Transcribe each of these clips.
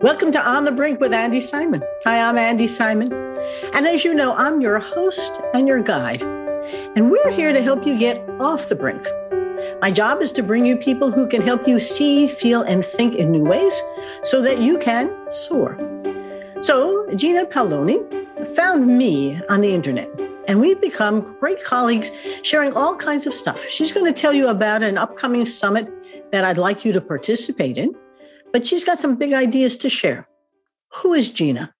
Welcome to On the Brink with Andy Simon. Hi, I'm Andy Simon. And as you know, I'm your host and your guide. And we're here to help you get off the brink. My job is to bring you people who can help you see, feel, and think in new ways so that you can soar. So, Gina Paoloni found me on the internet, and we've become great colleagues sharing all kinds of stuff. She's going to tell you about an upcoming summit that I'd like you to participate in but she's got some big ideas to share. Who is Gina?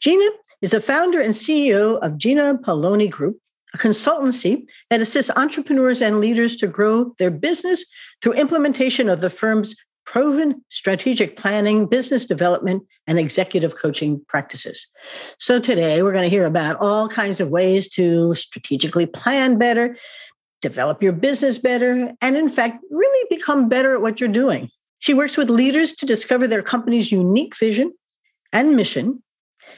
Gina is the founder and CEO of Gina Paoloni Group, a consultancy that assists entrepreneurs and leaders to grow their business through implementation of the firm's proven strategic planning, business development, and executive coaching practices. So today we're going to hear about all kinds of ways to strategically plan better, develop your business better, and in fact, really become better at what you're doing. She works with leaders to discover their company's unique vision and mission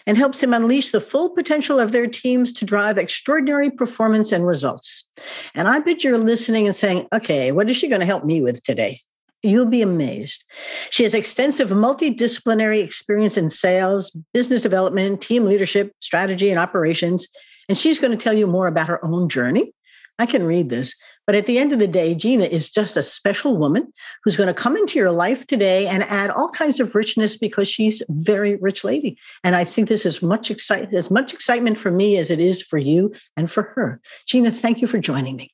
and helps them unleash the full potential of their teams to drive extraordinary performance and results. And I bet you're listening and saying, okay, what is she going to help me with today? You'll be amazed. She has extensive multidisciplinary experience in sales, business development, team leadership, strategy, and operations. And she's going to tell you more about her own journey. I can read this, but at the end of the day, Gina is just a special woman who's going to come into your life today and add all kinds of richness because she's a very rich lady. And I think this is much excite- as much excitement for me as it is for you and for her. Gina, thank you for joining me.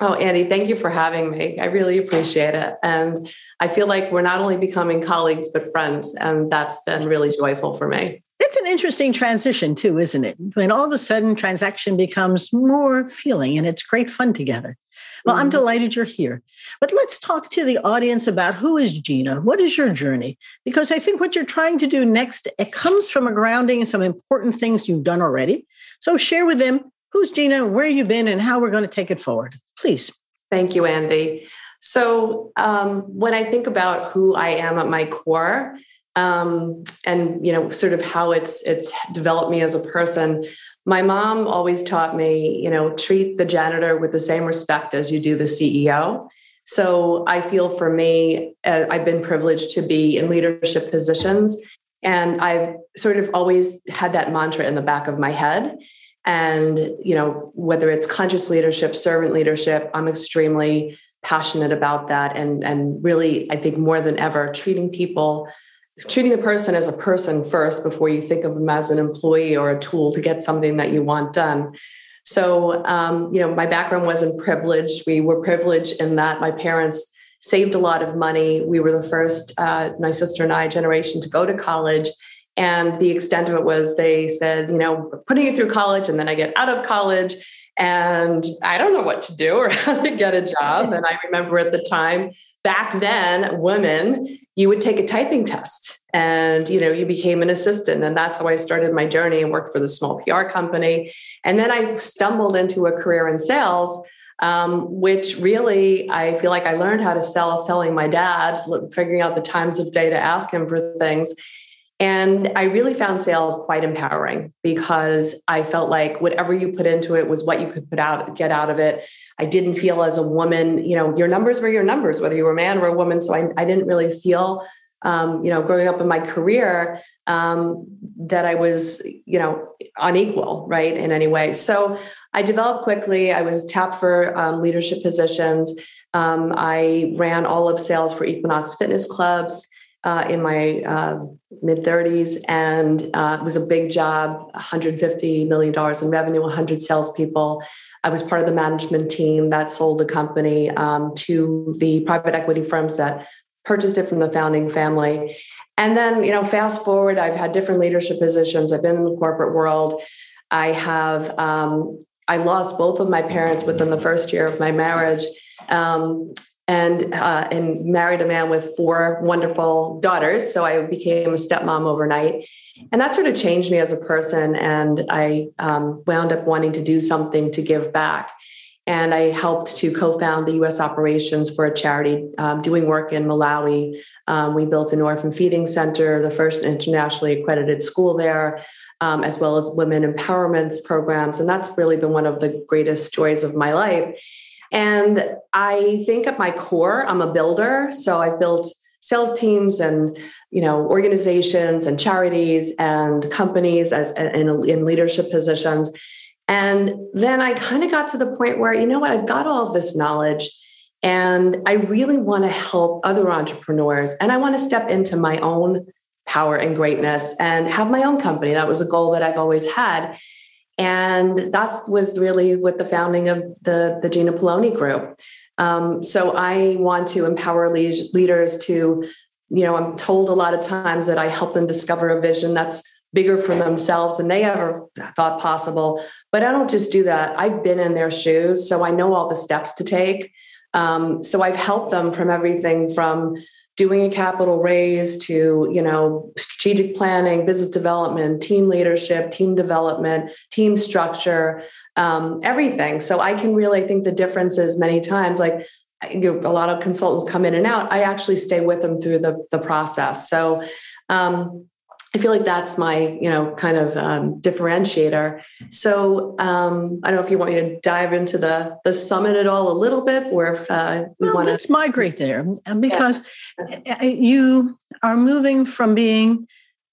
Oh, Andy, thank you for having me. I really appreciate it. And I feel like we're not only becoming colleagues, but friends. And that's been really joyful for me. It's an interesting transition, too, isn't it? When all of a sudden transaction becomes more feeling and it's great fun together. Well, I'm mm-hmm. delighted you're here. But let's talk to the audience about who is Gina? What is your journey? Because I think what you're trying to do next, it comes from a grounding in some important things you've done already. So share with them who's Gina, where you've been, and how we're going to take it forward. Please. Thank you, Andy. So um, when I think about who I am at my core, um, and you know, sort of how it's it's developed me as a person, my mom always taught me, you know, treat the janitor with the same respect as you do the CEO. So I feel for me, uh, I've been privileged to be in leadership positions. And I've sort of always had that mantra in the back of my head. And, you know, whether it's conscious leadership, servant leadership, I'm extremely passionate about that. And, and really, I think more than ever, treating people treating the person as a person first before you think of them as an employee or a tool to get something that you want done. So, um, you know, my background wasn't privileged. We were privileged in that my parents saved a lot of money. We were the first, uh, my sister and I, generation to go to college. And the extent of it was they said, you know, putting you through college and then I get out of college and I don't know what to do or how to get a job. And I remember at the time, back then, women, you would take a typing test and you know you became an assistant. And that's how i started my journey and worked for the small pr company. And then i stumbled into a career in sales um, which really i feel like i learned how to sell selling my dad figuring out the times of day to ask him for things and I really found sales quite empowering because I felt like whatever you put into it was what you could put out, get out of it. I didn't feel as a woman, you know, your numbers were your numbers, whether you were a man or a woman. So I, I didn't really feel, um, you know, growing up in my career, um, that I was, you know, unequal, right, in any way. So I developed quickly. I was tapped for um, leadership positions. Um, I ran all of sales for Equinox Fitness Clubs uh, in my uh, mid 30s, and uh, it was a big job $150 million in revenue, 100 salespeople. I was part of the management team that sold the company um, to the private equity firms that purchased it from the founding family. And then, you know, fast forward, I've had different leadership positions. I've been in the corporate world. I have, um, I lost both of my parents within the first year of my marriage. Um, and uh, and married a man with four wonderful daughters. So I became a stepmom overnight, and that sort of changed me as a person. And I um, wound up wanting to do something to give back. And I helped to co-found the U.S. operations for a charity um, doing work in Malawi. Um, we built an orphan feeding center, the first internationally accredited school there. Um, as well as women empowerment programs. And that's really been one of the greatest joys of my life. And I think at my core, I'm a builder. So I've built sales teams and you know organizations and charities and companies as in, in leadership positions. And then i kind of got to the point where you know what i've got all of this knowledge and i really want to help other entrepreneurs and i want to step into my own power and greatness and have my own company. That was a goal that i've always had and that was really with the founding of the, the Gina Paoloni Group. Um, so I want to empower leaders to, you know, I'm told a lot of times that I help them discover a vision that's bigger for themselves than they ever thought possible. But I don't just do that. I've been in their shoes, so I know all the steps to take. Um, so I've helped them from everything from doing a capital raise to you know strategic planning business development team leadership team development team structure um, everything. So i can really think the difference is many times. Like you know, a lot of consultants come in and out. I actually stay with them through the, the process. So um, I feel like that's my, you know, kind of um, differentiator. So um, I don't know if you want me to dive into the the summit at all a little bit, or if uh, we well, want to. Let's migrate there because yeah. you are moving from being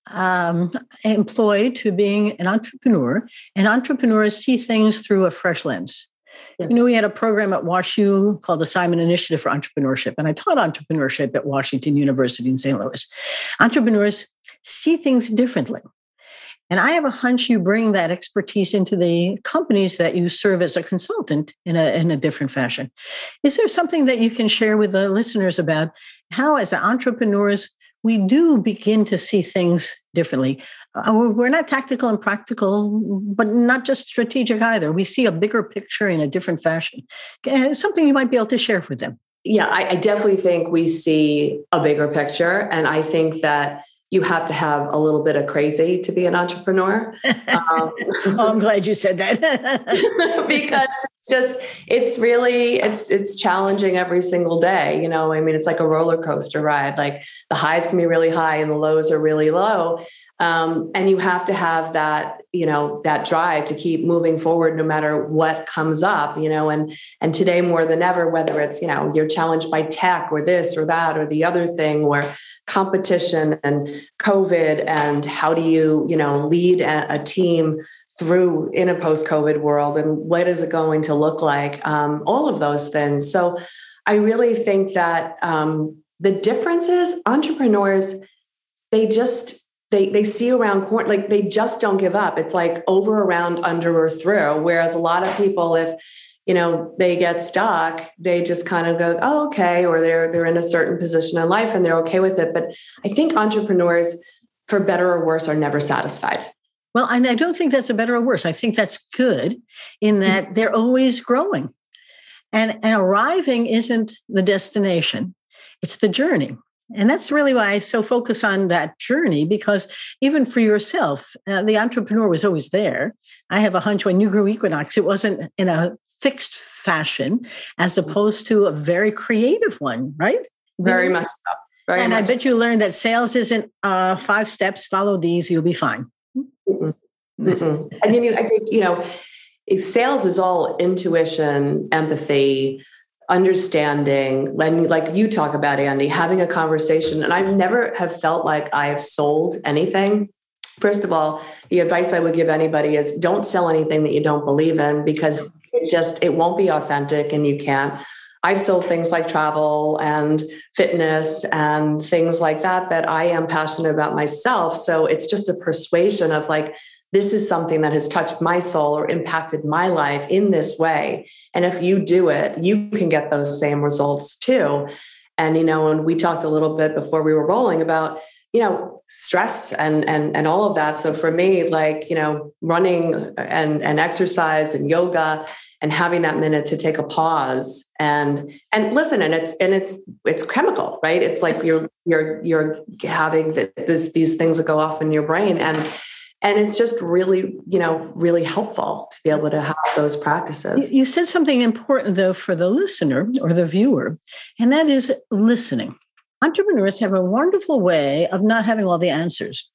um, employed to being an entrepreneur, and entrepreneurs see things through a fresh lens. You know, we had a program at WashU called the Simon Initiative for Entrepreneurship, and I taught entrepreneurship at Washington University in St. Louis. Entrepreneurs see things differently. And I have a hunch you bring that expertise into the companies that you serve as a consultant in a, in a different fashion. Is there something that you can share with the listeners about how, as entrepreneurs, we do begin to see things differently? Uh, we're not tactical and practical, but not just strategic either. We see a bigger picture in a different fashion. Uh, something you might be able to share with them. Yeah, I, I definitely think we see a bigger picture. And I think that you have to have a little bit of crazy to be an entrepreneur. Um, oh, I'm glad you said that because it's just it's really it's it's challenging every single day. You know, I mean, it's like a roller coaster ride. Like the highs can be really high and the lows are really low. Um, and you have to have that you know that drive to keep moving forward no matter what comes up you know and and today more than ever whether it's you know you're challenged by tech or this or that or the other thing or competition and covid and how do you you know lead a, a team through in a post-covid world and what is it going to look like um, all of those things. So i really think that um, the difference is entrepreneurs they just they they see around corner like they just don't give up. It's like over around under or through. Whereas a lot of people if you know they get stuck they just kind of go oh okay or they're they're in a certain position in life and they're okay with it. But i think entrepreneurs for better or worse are never satisfied. Well and i don't think that's a better or worse. I think that's good in that mm-hmm. they're always growing. And and arriving isn't the destination. It's the journey and that's really why I so focus on that journey because even for yourself, uh, the entrepreneur was always there. I have a hunch when you grew Equinox, it wasn't in a fixed fashion as mm-hmm. opposed to a very creative one, right? Very much so. Very and I bet you learned that sales isn't uh, five steps, follow these, you'll be fine. Mm-mm. Mm-mm. I mean, I think, you know, if sales is all intuition, empathy, understanding and like you talk about andy having a conversation. And i never have felt like i've sold anything. First of all the advice i would give anybody is don't sell anything that you don't believe in because it just it won't be authentic and you can't. I've sold things like travel and fitness and things like that that i am passionate about myself. So it's just a persuasion of like this is something that has touched my soul or impacted my life in this way. And if you do it, you can get those same results too. And, you know, and we talked a little bit before we were rolling about, you know, stress and and and all of that. So for me, like, you know, running and and exercise and yoga and having that minute to take a pause and and listen and it's and it's it's chemical right it's like you're you're you're having this these things that go off in your brain and and it's just really you know really helpful to be able to have those practices you said something important though for the listener or the viewer and that is listening entrepreneurs have a wonderful way of not having all the answers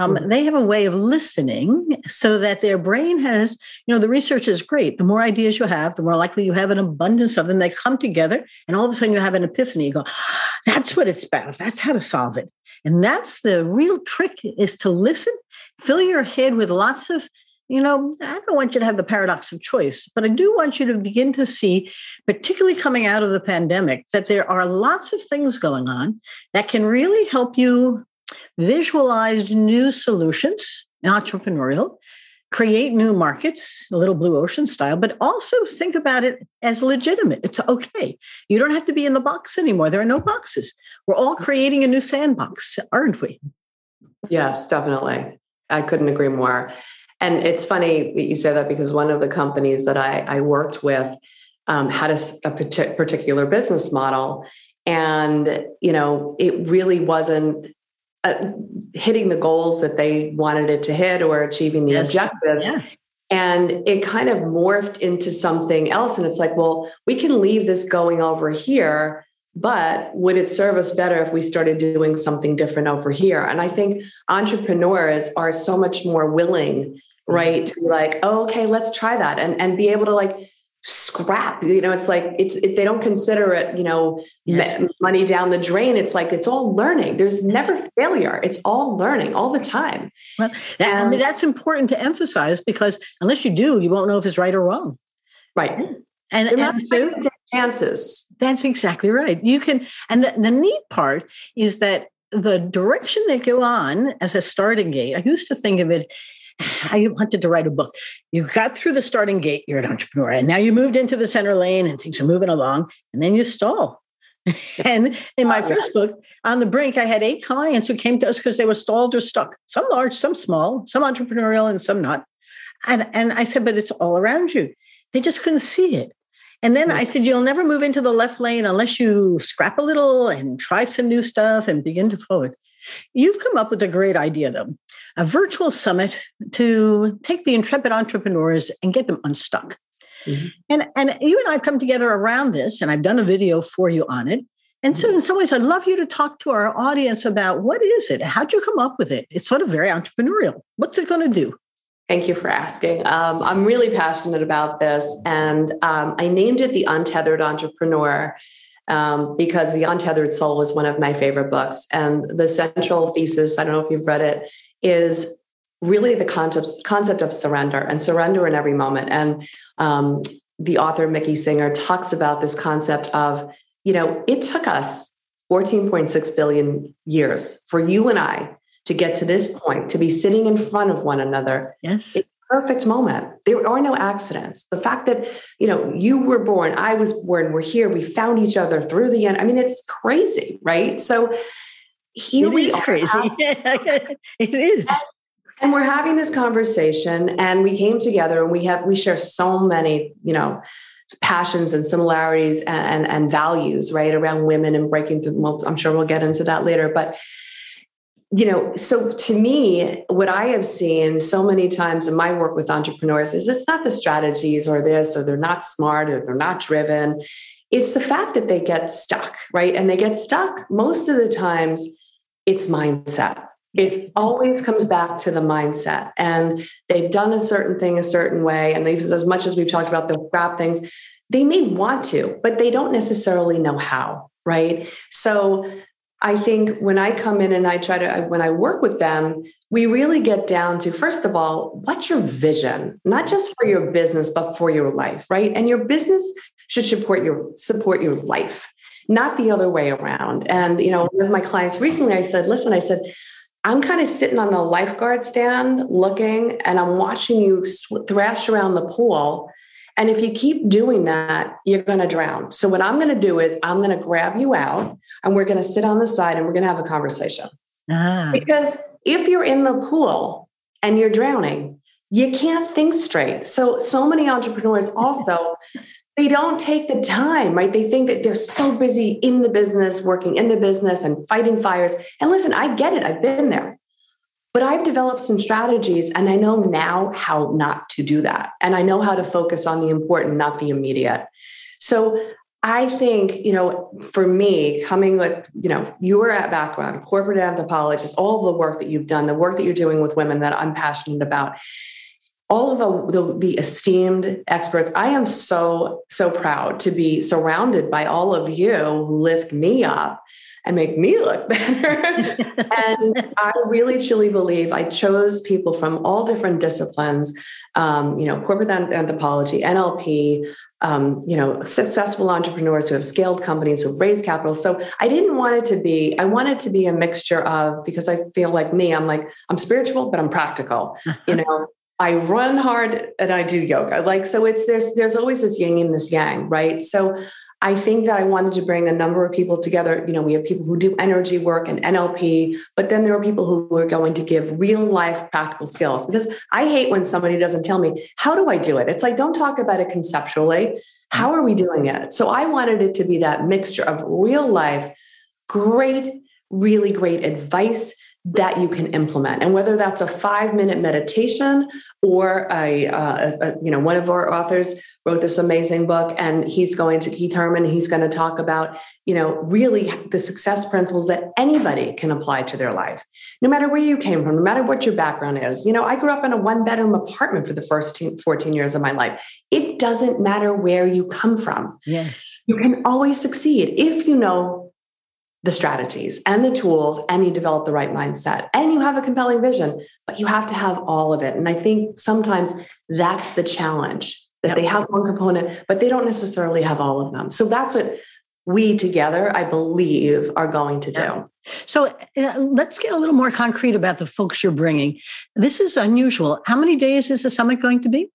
Um, mm-hmm. They have a way of listening so that their brain has, you know, the research is great. The more ideas you have, the more likely you have an abundance of them. They come together, and all of a sudden you have an epiphany. You go, that's what it's about. That's how to solve it. And that's the real trick is to listen, fill your head with lots of you know, I don't want you to have the paradox of choice, but I do want you to begin to see, particularly coming out of the pandemic, that there are lots of things going on that can really help you visualize new solutions, entrepreneurial, create new markets, a little blue ocean style, but also think about it as legitimate. It's okay. You don't have to be in the box anymore. There are no boxes. We're all creating a new sandbox, aren't we? Yes, definitely. I couldn't agree more. And it's funny that you say that because one of the companies that I, I worked with um, had a, a particular business model. And, you know, it really wasn't uh, hitting the goals that they wanted it to hit or achieving the yes. objective. Yeah. And it kind of morphed into something else. And it's like, well, we can leave this going over here, but would it serve us better if we started doing something different over here? And I think entrepreneurs are so much more willing, mm-hmm. right, to be like, oh, okay, let's try that and, and be able to like scrap you know it's like it's it, they don't consider it you know yes. money down the drain it's like it's all learning. There's never failure. It's all learning all the time. Well that, i mean that's important to emphasize because unless you do you won't know if it's right or wrong. Right. And, and so, chances that's exactly right you can and the, the neat part is that the direction they go on as a starting gate i used to think of it I wanted to write a book. You got through the starting gate, you're an entrepreneur, and now you moved into the center lane and things are moving along, and then you stall. and in my oh, first book, On the Brink, I had eight clients who came to us because they were stalled or stuck, some large, some small, some entrepreneurial, and some not. And, and I said, but it's all around you. They just couldn't see it. And then I said, you'll never move into the left lane unless you scrap a little and try some new stuff and begin to forward. You've come up with a great idea, though a virtual summit to take the intrepid entrepreneurs and get them unstuck. Mm-hmm. And, and you and I have come together around this, and I've done a video for you on it. And so, mm-hmm. in some ways, I'd love you to talk to our audience about what is it? How'd you come up with it? It's sort of very entrepreneurial. What's it going to do? Thank you for asking. Um, I'm really passionate about this, and um, I named it the Untethered Entrepreneur um, because The Untethered Soul was one of my favorite books. And the central thesis, I don't know if you've read it, is really the concept, concept of surrender and surrender in every moment. And um, the author, Mickey Singer, talks about this concept of, you know, it took us 14.6 billion years for you and I to get to this point, to be sitting in front of one another. Yes perfect moment. There are no accidents. The fact that, you know, you were born, I was born, we're here, we found each other through the end. I mean, it's crazy, right? So here it we is are. crazy. it is. And we're having this conversation and we came together and we have we share so many, you know, passions and similarities and, and, and values, right, around women and breaking through. Well, I'm sure we'll get into that later, but you know, so to me, what I have seen so many times in my work with entrepreneurs is it's not the strategies or this, or they're not smart or they're not driven. It's the fact that they get stuck, right? And they get stuck most of the times, it's mindset. It always comes back to the mindset. And they've done a certain thing a certain way. And as much as we've talked about the crap things, they may want to, but they don't necessarily know how, right? So I think when I come in and I try to, when I work with them, we really get down to first of all, what's your vision? Not just for your business, but for your life, right? And your business should support your support your life, not the other way around. And you know, one of my clients recently, I said, listen, I said, I'm kind of sitting on the lifeguard stand looking, and I'm watching you thrash around the pool and if you keep doing that, you're going to drown. So, what I'm going to do is I'm going to grab you out and we're going to sit on the side and we're going to have a conversation. Ah. Because if you're in the pool and you're drowning, you can't think straight. So, so many entrepreneurs also. they don't take the time, right? They think that they're so busy in the business, working in the business and fighting fires. And listen, I get it. I've been there. But I've developed some strategies and I know now how not to do that. And I know how to focus on the important, not the immediate. So I think, you know, for me, coming with, you know, your background, corporate anthropologist, all the work that you've done, the work that you're doing with women that I'm passionate about, all of the, the, the, esteemed experts. I am so, so proud to be surrounded by all of you who lift me up and make me look better. and I really truly believe I chose people from all different disciplines, um, you know, corporate anthropology, NLP, um, you know, successful entrepreneurs who have scaled companies, who have raised capital. So I didn't want it to be, I wanted to be a mixture of, because I feel like me, I'm like, I'm spiritual, but I'm practical, you know. I run hard and I do yoga. Like so it's there's there's always this yin and this yang, right? So I think that I wanted to bring a number of people together. You know, we have people who do energy work and NLP, but then there are people who are going to give real life practical skills because I hate when somebody doesn't tell me, how do I do it? It's like, don't talk about it conceptually. How are we doing it? So I wanted it to be that mixture of real life, great, really great advice that you can implement. And whether that's a five minute meditation or a, uh, a, you know one of our authors wrote this amazing book and he's going to keith herman he's going to talk about you know really the success principles that anybody can apply to their life. No matter where you came from no matter what your background is you know i grew up in a one bedroom apartment for the first 14 years of my life. It doesn't matter where you come from. Yes. You can always succeed if you know the strategies and the tools and you develop the right mindset and you have a compelling vision but you have to have all of it. And i think sometimes that's the challenge that yep. they have one component but they don't necessarily have all of them. So that's what we together i believe are going to do. So uh, let's get a little more concrete about the folks you're bringing. This is unusual. How many days is the summit going to be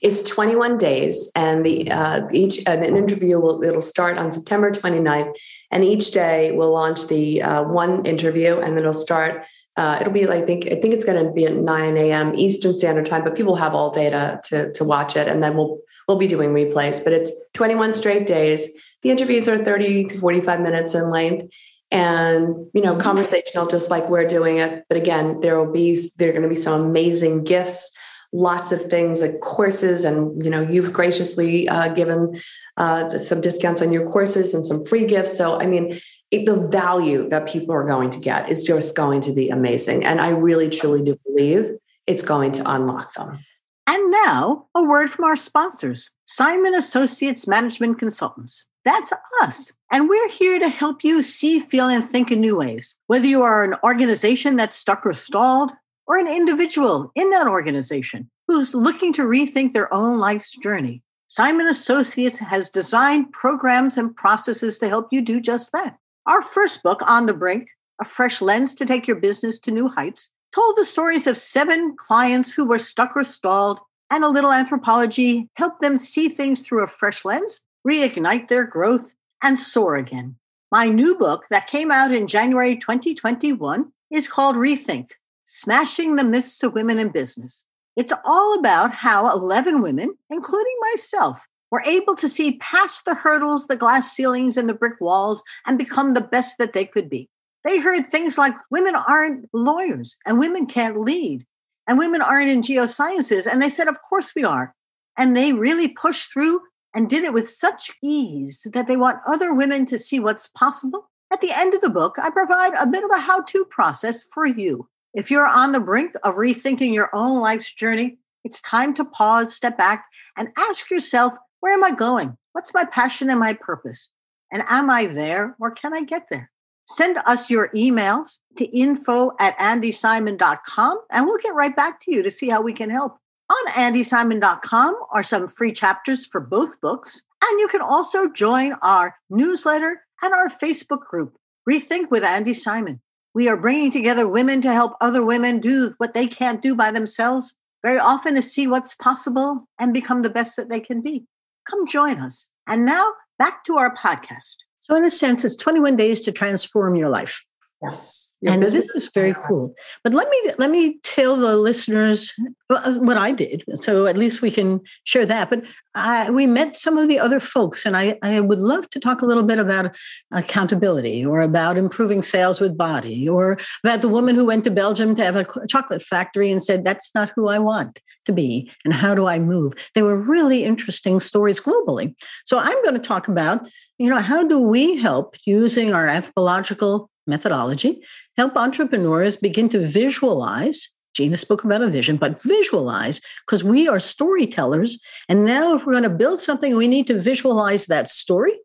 it's 21 days, and the uh, each an interview will it'll start on September 29th, and each day we'll launch the uh, one interview, and then it'll start. Uh, it'll be, I think, I think it's going to be at 9 a.m. Eastern Standard Time, but people have all data to to watch it, and then we'll we'll be doing replays. But it's 21 straight days. The interviews are 30 to 45 minutes in length, and you know, conversational, just like we're doing it. But again, there will be there are going to be some amazing gifts lots of things like courses and you know you've graciously uh, given uh, some discounts on your courses and some free gifts so i mean it, the value that people are going to get is just going to be amazing and i really truly do believe it's going to unlock them and now a word from our sponsors simon associates management consultants that's us. And we're here to help you see, feel, and think in new ways. Whether you are an organization that's stuck or stalled, or an individual in that organization who's looking to rethink their own life's journey. Simon Associates has designed programs and processes to help you do just that. Our first book, On the Brink, A Fresh Lens to Take Your Business to New Heights, told the stories of seven clients who were stuck or stalled, and a little anthropology helped them see things through a fresh lens, reignite their growth, and soar again. My new book that came out in January 2021 is called Rethink Smashing the Myths of Women in Business. It's all about how 11 women, including myself, were able to see past the hurdles, the glass ceilings, and the brick walls and become the best that they could be. They heard things like women aren't lawyers and women can't lead and women aren't in geosciences. And they said, Of course we are. And they really pushed through and did it with such ease that they want other women to see what's possible. At the end of the book, I provide a bit of a how to process for you if you're on the brink of rethinking your own life's journey, it's time to pause, step back, and ask yourself, where am I going? What's my passion and my purpose? And am I there or can I get there? Send us your emails to info at andysimon.com and we'll get right back to you to see how we can help. On andysimon.com are some free chapters for both books. And you can also join our newsletter and our Facebook group, Rethink with Andy Simon. We are bringing together women to help other women do what they can't do by themselves, very often to see what's possible and become the best that they can be. Come join us. And now back to our podcast. So, in a sense, it's 21 days to transform your life. Yes. Your and this is very cool. But let me let me tell the listeners uh, what I did, so at least we can share that. But I, we met some of the other folks, and I, I would love to talk a little bit about accountability, or about improving sales with body, or about the woman who went to Belgium to have a chocolate factory and said, "That's not who I want to be," and how do I move? They were really interesting stories globally. So I'm going to talk about you know, how do we help using our anthropological methodology help entrepreneurs begin to visualize? Gina spoke about a vision, but visualize because we are storytellers. And now, if we're going to build something, we need to visualize that story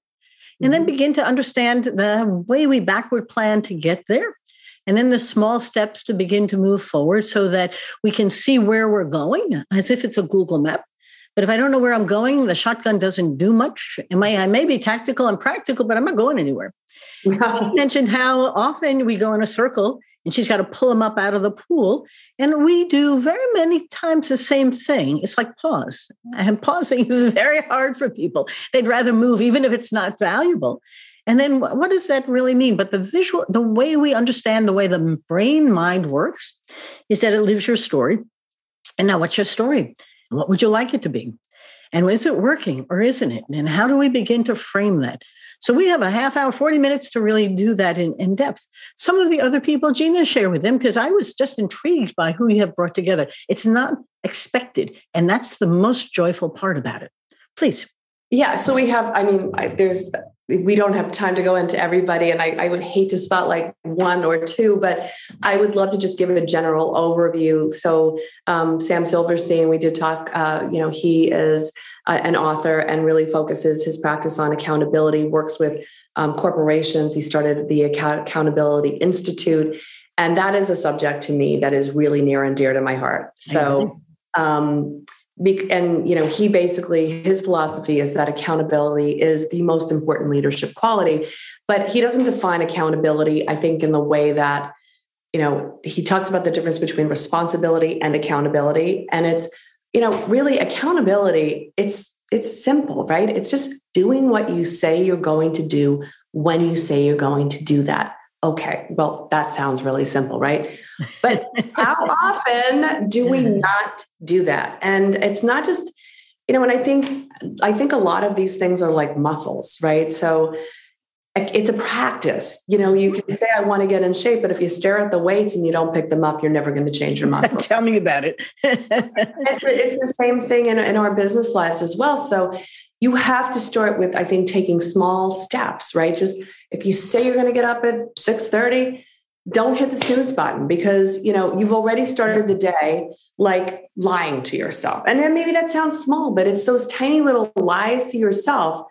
and then mm-hmm. begin to understand the way we backward plan to get there. And then the small steps to begin to move forward so that we can see where we're going as if it's a Google map. But if I don't know where I'm going, the shotgun doesn't do much. I I may be tactical and practical, but I'm not going anywhere. mentioned how often we go in a circle and she's got to pull them up out of the pool. And we do very many times the same thing. It's like pause. And pausing is very hard for people. They'd rather move, even if it's not valuable. And then what does that really mean? But the visual, the way we understand the way the brain mind works is that it lives your story. And now, what's your story? What would you like it to be? And is it working or isn't it? And how do we begin to frame that? So we have a half hour, 40 minutes to really do that in, in depth. Some of the other people, Gina, share with them because I was just intrigued by who you have brought together. It's not expected. And that's the most joyful part about it. Please. Yeah. So we have, I mean, I, there's we don't have time to go into everybody and I, I, would hate to spotlight one or two but i would love to just give a general overview. So um, sam silverstein we did talk uh, you know he is uh, an author and really focuses his practice on accountability works with um, corporations. He started the accountability institute and that is a subject to me that is really near and dear to my heart. So um, and you know he basically his philosophy is that accountability is the most important leadership quality but he doesn't define accountability i think in the way that you know he talks about the difference between responsibility and accountability and it's you know really accountability it's it's simple right? It's just doing what you say you're going to do when you say you're going to do that okay well that sounds really simple right? But how often do we not do that? And it's not just you know and i think i think a lot of these things are like muscles right? So it's a practice. You know you can say i want to get in shape but if you stare at the weights and you don't pick them up you're never going to change your muscles. Tell me about it. It's the same thing in, in our business lives as well. So you have to start with i think taking small steps right? Just if you say you're going to get up at 6:30 don't hit the snooze button because you know you've already started the day like lying to yourself. And then maybe that sounds small but it's those tiny little lies to yourself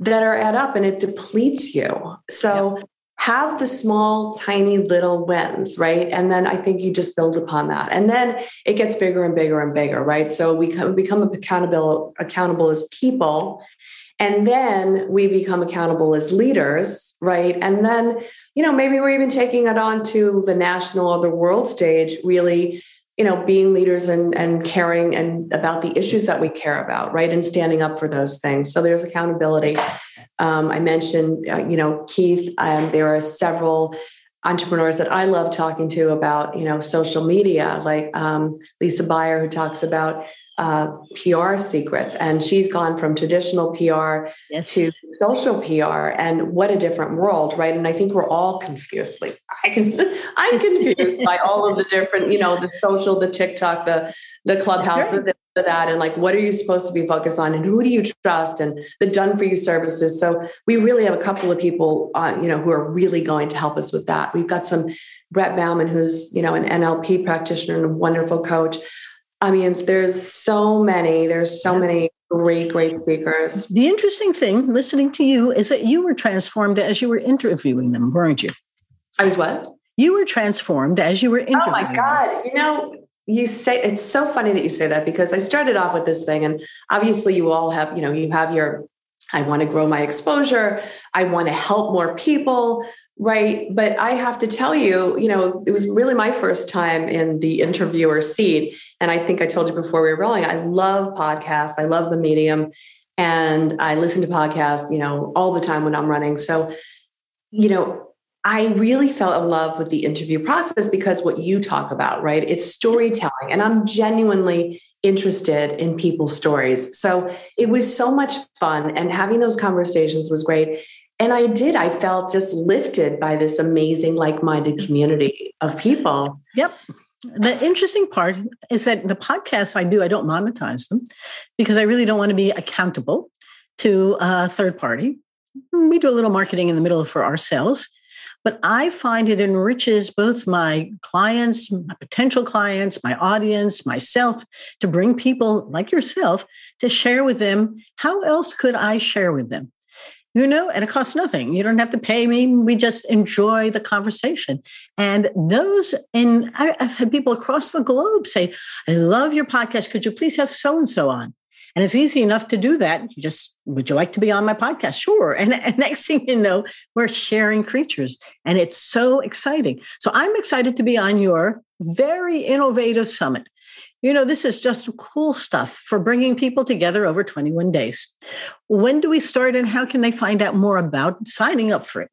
that are add up and it depletes you. So have the small tiny little wins right and then i think you just build upon that and then it gets bigger and bigger and bigger right so we become accountable accountable as people and then we become accountable as leaders, right? And then, you know, maybe we're even taking it on to the national or the world stage, really, you know, being leaders and, and caring and about the issues that we care about, right? And standing up for those things. So there's accountability. Um, I mentioned, uh, you know, Keith, um, there are several entrepreneurs that I love talking to about, you know, social media, like um, Lisa Buyer, who talks about uh, PR secrets, and she's gone from traditional PR yes. to social PR, and what a different world, right? And I think we're all confused. At least I can, I'm confused by all of the different, you know, the social, the TikTok, the the Clubhouse, sure. the, the that, and like, what are you supposed to be focused on, and who do you trust, and the done for you services. So we really have a couple of people, uh, you know, who are really going to help us with that. We've got some Brett Bauman, who's you know an NLP practitioner and a wonderful coach. I mean, there's so many, there's so many great, great speakers. The interesting thing listening to you is that you were transformed as you were interviewing them, weren't you? I was what? You were transformed as you were interviewing. Oh my God. Them. You know, you say it's so funny that you say that because I started off with this thing, and obviously you all have, you know, you have your I want to grow my exposure. I want to help more people. Right. But I have to tell you, you know, it was really my first time in the interviewer seat. And I think I told you before we were rolling, I love podcasts. I love the medium. And I listen to podcasts, you know, all the time when I'm running. So, you know, I really fell in love with the interview process because what you talk about, right? It's storytelling. And I'm genuinely interested in people's stories. So it was so much fun. And having those conversations was great. And I did, I felt just lifted by this amazing, like minded community of people. Yep. The interesting part is that the podcasts I do, I don't monetize them because I really don't want to be accountable to a third party. We do a little marketing in the middle for ourselves, but I find it enriches both my clients, my potential clients, my audience, myself to bring people like yourself to share with them. How else could I share with them? you know, and it costs nothing. You don't have to pay me. We just enjoy the conversation. And those, and I've had people across the globe say, I love your podcast. Could you please have so and so on? And it's easy enough to do that. You just, would you like to be on my podcast? Sure. And, and next thing you know, we're sharing creatures. And it's so exciting. So I'm excited to be on your very innovative summit. You know, this is just cool stuff for bringing people together over 21 days. When do we start and how can they find out more about signing up for it?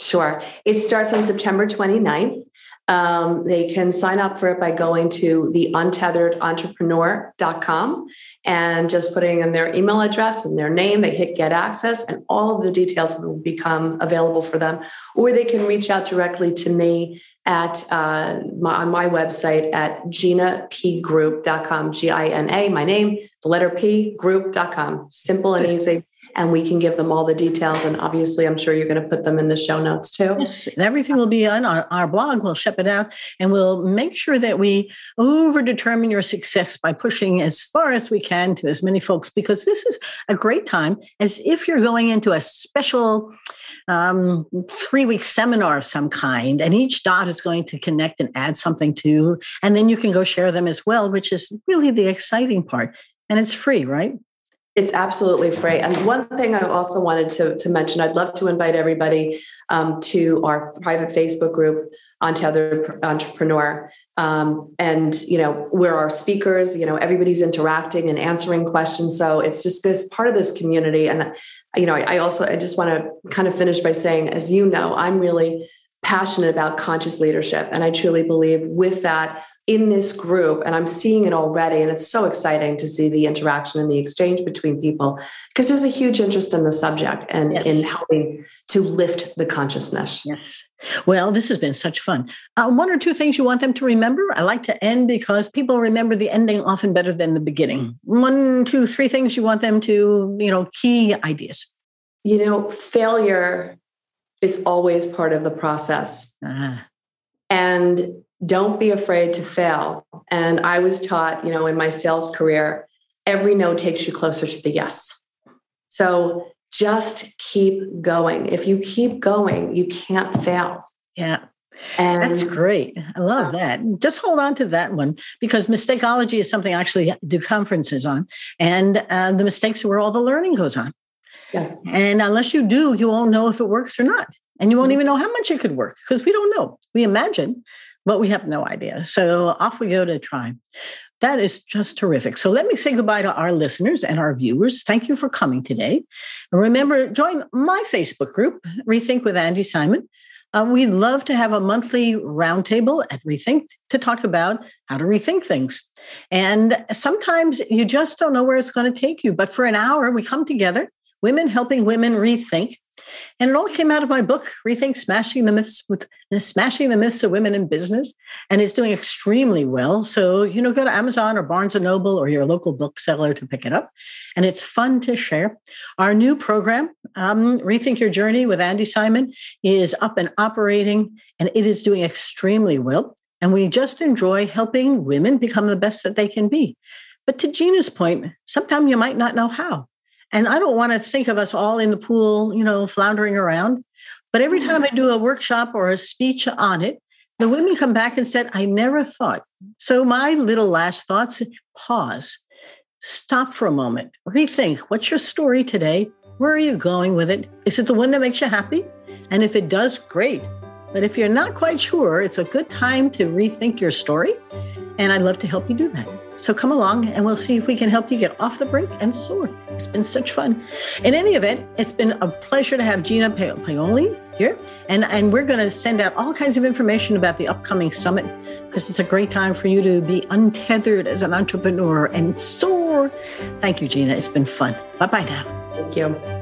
Sure. It starts on September 29th. Um, they can sign up for it by going to the untetheredentrepreneur.com and just putting in their email address and their name. They hit get access, and all of the details will become available for them. Or they can reach out directly to me at uh, my, on my website at ginapgroup.com, G I N A, my name, the letter P, group.com. Simple and easy and we can give them all the details. And obviously, I'm sure you're going to put them in the show notes too. Yes, everything will be on our, our blog. We'll ship it out and we'll make sure that we over determine your success by pushing as far as we can to as many folks because this is a great time as if you're going into a special um, three week seminar of some kind, and each dot is going to connect and add something to, and then you can go share them as well, which is really the exciting part. And it's free, right? It's absolutely free. And one thing I also wanted to, to mention, I'd love to invite everybody um, to our private Facebook group, on Untethered Entrepreneur. Um, and, you know, where our speakers, you know, everybody's interacting and answering questions. So it's just this part of this community. And, you know, I, I also, I just want to kind of finish by saying, as you know, I'm really passionate about conscious leadership. And I truly believe with that, in this group and i'm seeing it already and it's so exciting to see the interaction and the exchange between people because there's a huge interest in the subject and yes. in helping to lift the consciousness. Yes. Well this has been such fun. Uh, one or two things you want them to remember? I like to end because people remember the ending often better than the beginning. One two three things you want them to you know key ideas. You know failure is always part of the process uh-huh. and don't be afraid to fail. And I was taught, you know, in my sales career, every no takes you closer to the yes. So just keep going. If you keep going, you can't fail. Yeah. And That's great. I love that. Just hold on to that one because mistakeology is something I actually do conferences on. And uh, the mistakes are where all the learning goes on. Yes. And unless you do, you won't know if it works or not. And you won't mm-hmm. even know how much it could work because we don't know. We imagine, but we have no idea. So off we go to try. That is just terrific. So let me say goodbye to our listeners and our viewers. Thank you for coming today. And remember, join my Facebook group, Rethink with Andy Simon. Um, we'd love to have a monthly roundtable at Rethink to talk about how to rethink things. And sometimes you just don't know where it's going to take you. But for an hour, we come together, women helping women rethink and it all came out of my book, Rethink Smashing the Myths with Smashing the Myths of Women in Business. And it's doing extremely well. So, you know, go to Amazon or Barnes and Noble or your local bookseller to pick it up. And it's fun to share. Our new program, um, Rethink Your Journey with Andy Simon, is up and operating, and it is doing extremely well. And we just enjoy helping women become the best that they can be. But to Gina's point, sometimes you might not know how. And I don't want to think of us all in the pool, you know, floundering around. But every time I do a workshop or a speech on it, the women come back and said, I never thought. So my little last thoughts pause, stop for a moment, rethink what's your story today? Where are you going with it? Is it the one that makes you happy? And if it does, great. But if you're not quite sure, it's a good time to rethink your story. And I'd love to help you do that. So come along and we'll see if we can help you get off the brink and soar. It's been such fun. In any event, it's been a pleasure to have Gina Paoli here. And, and we're going to send out all kinds of information about the upcoming summit because it's a great time for you to be untethered as an entrepreneur and soar. Thank you, Gina. It's been fun. Bye bye now. Thank you.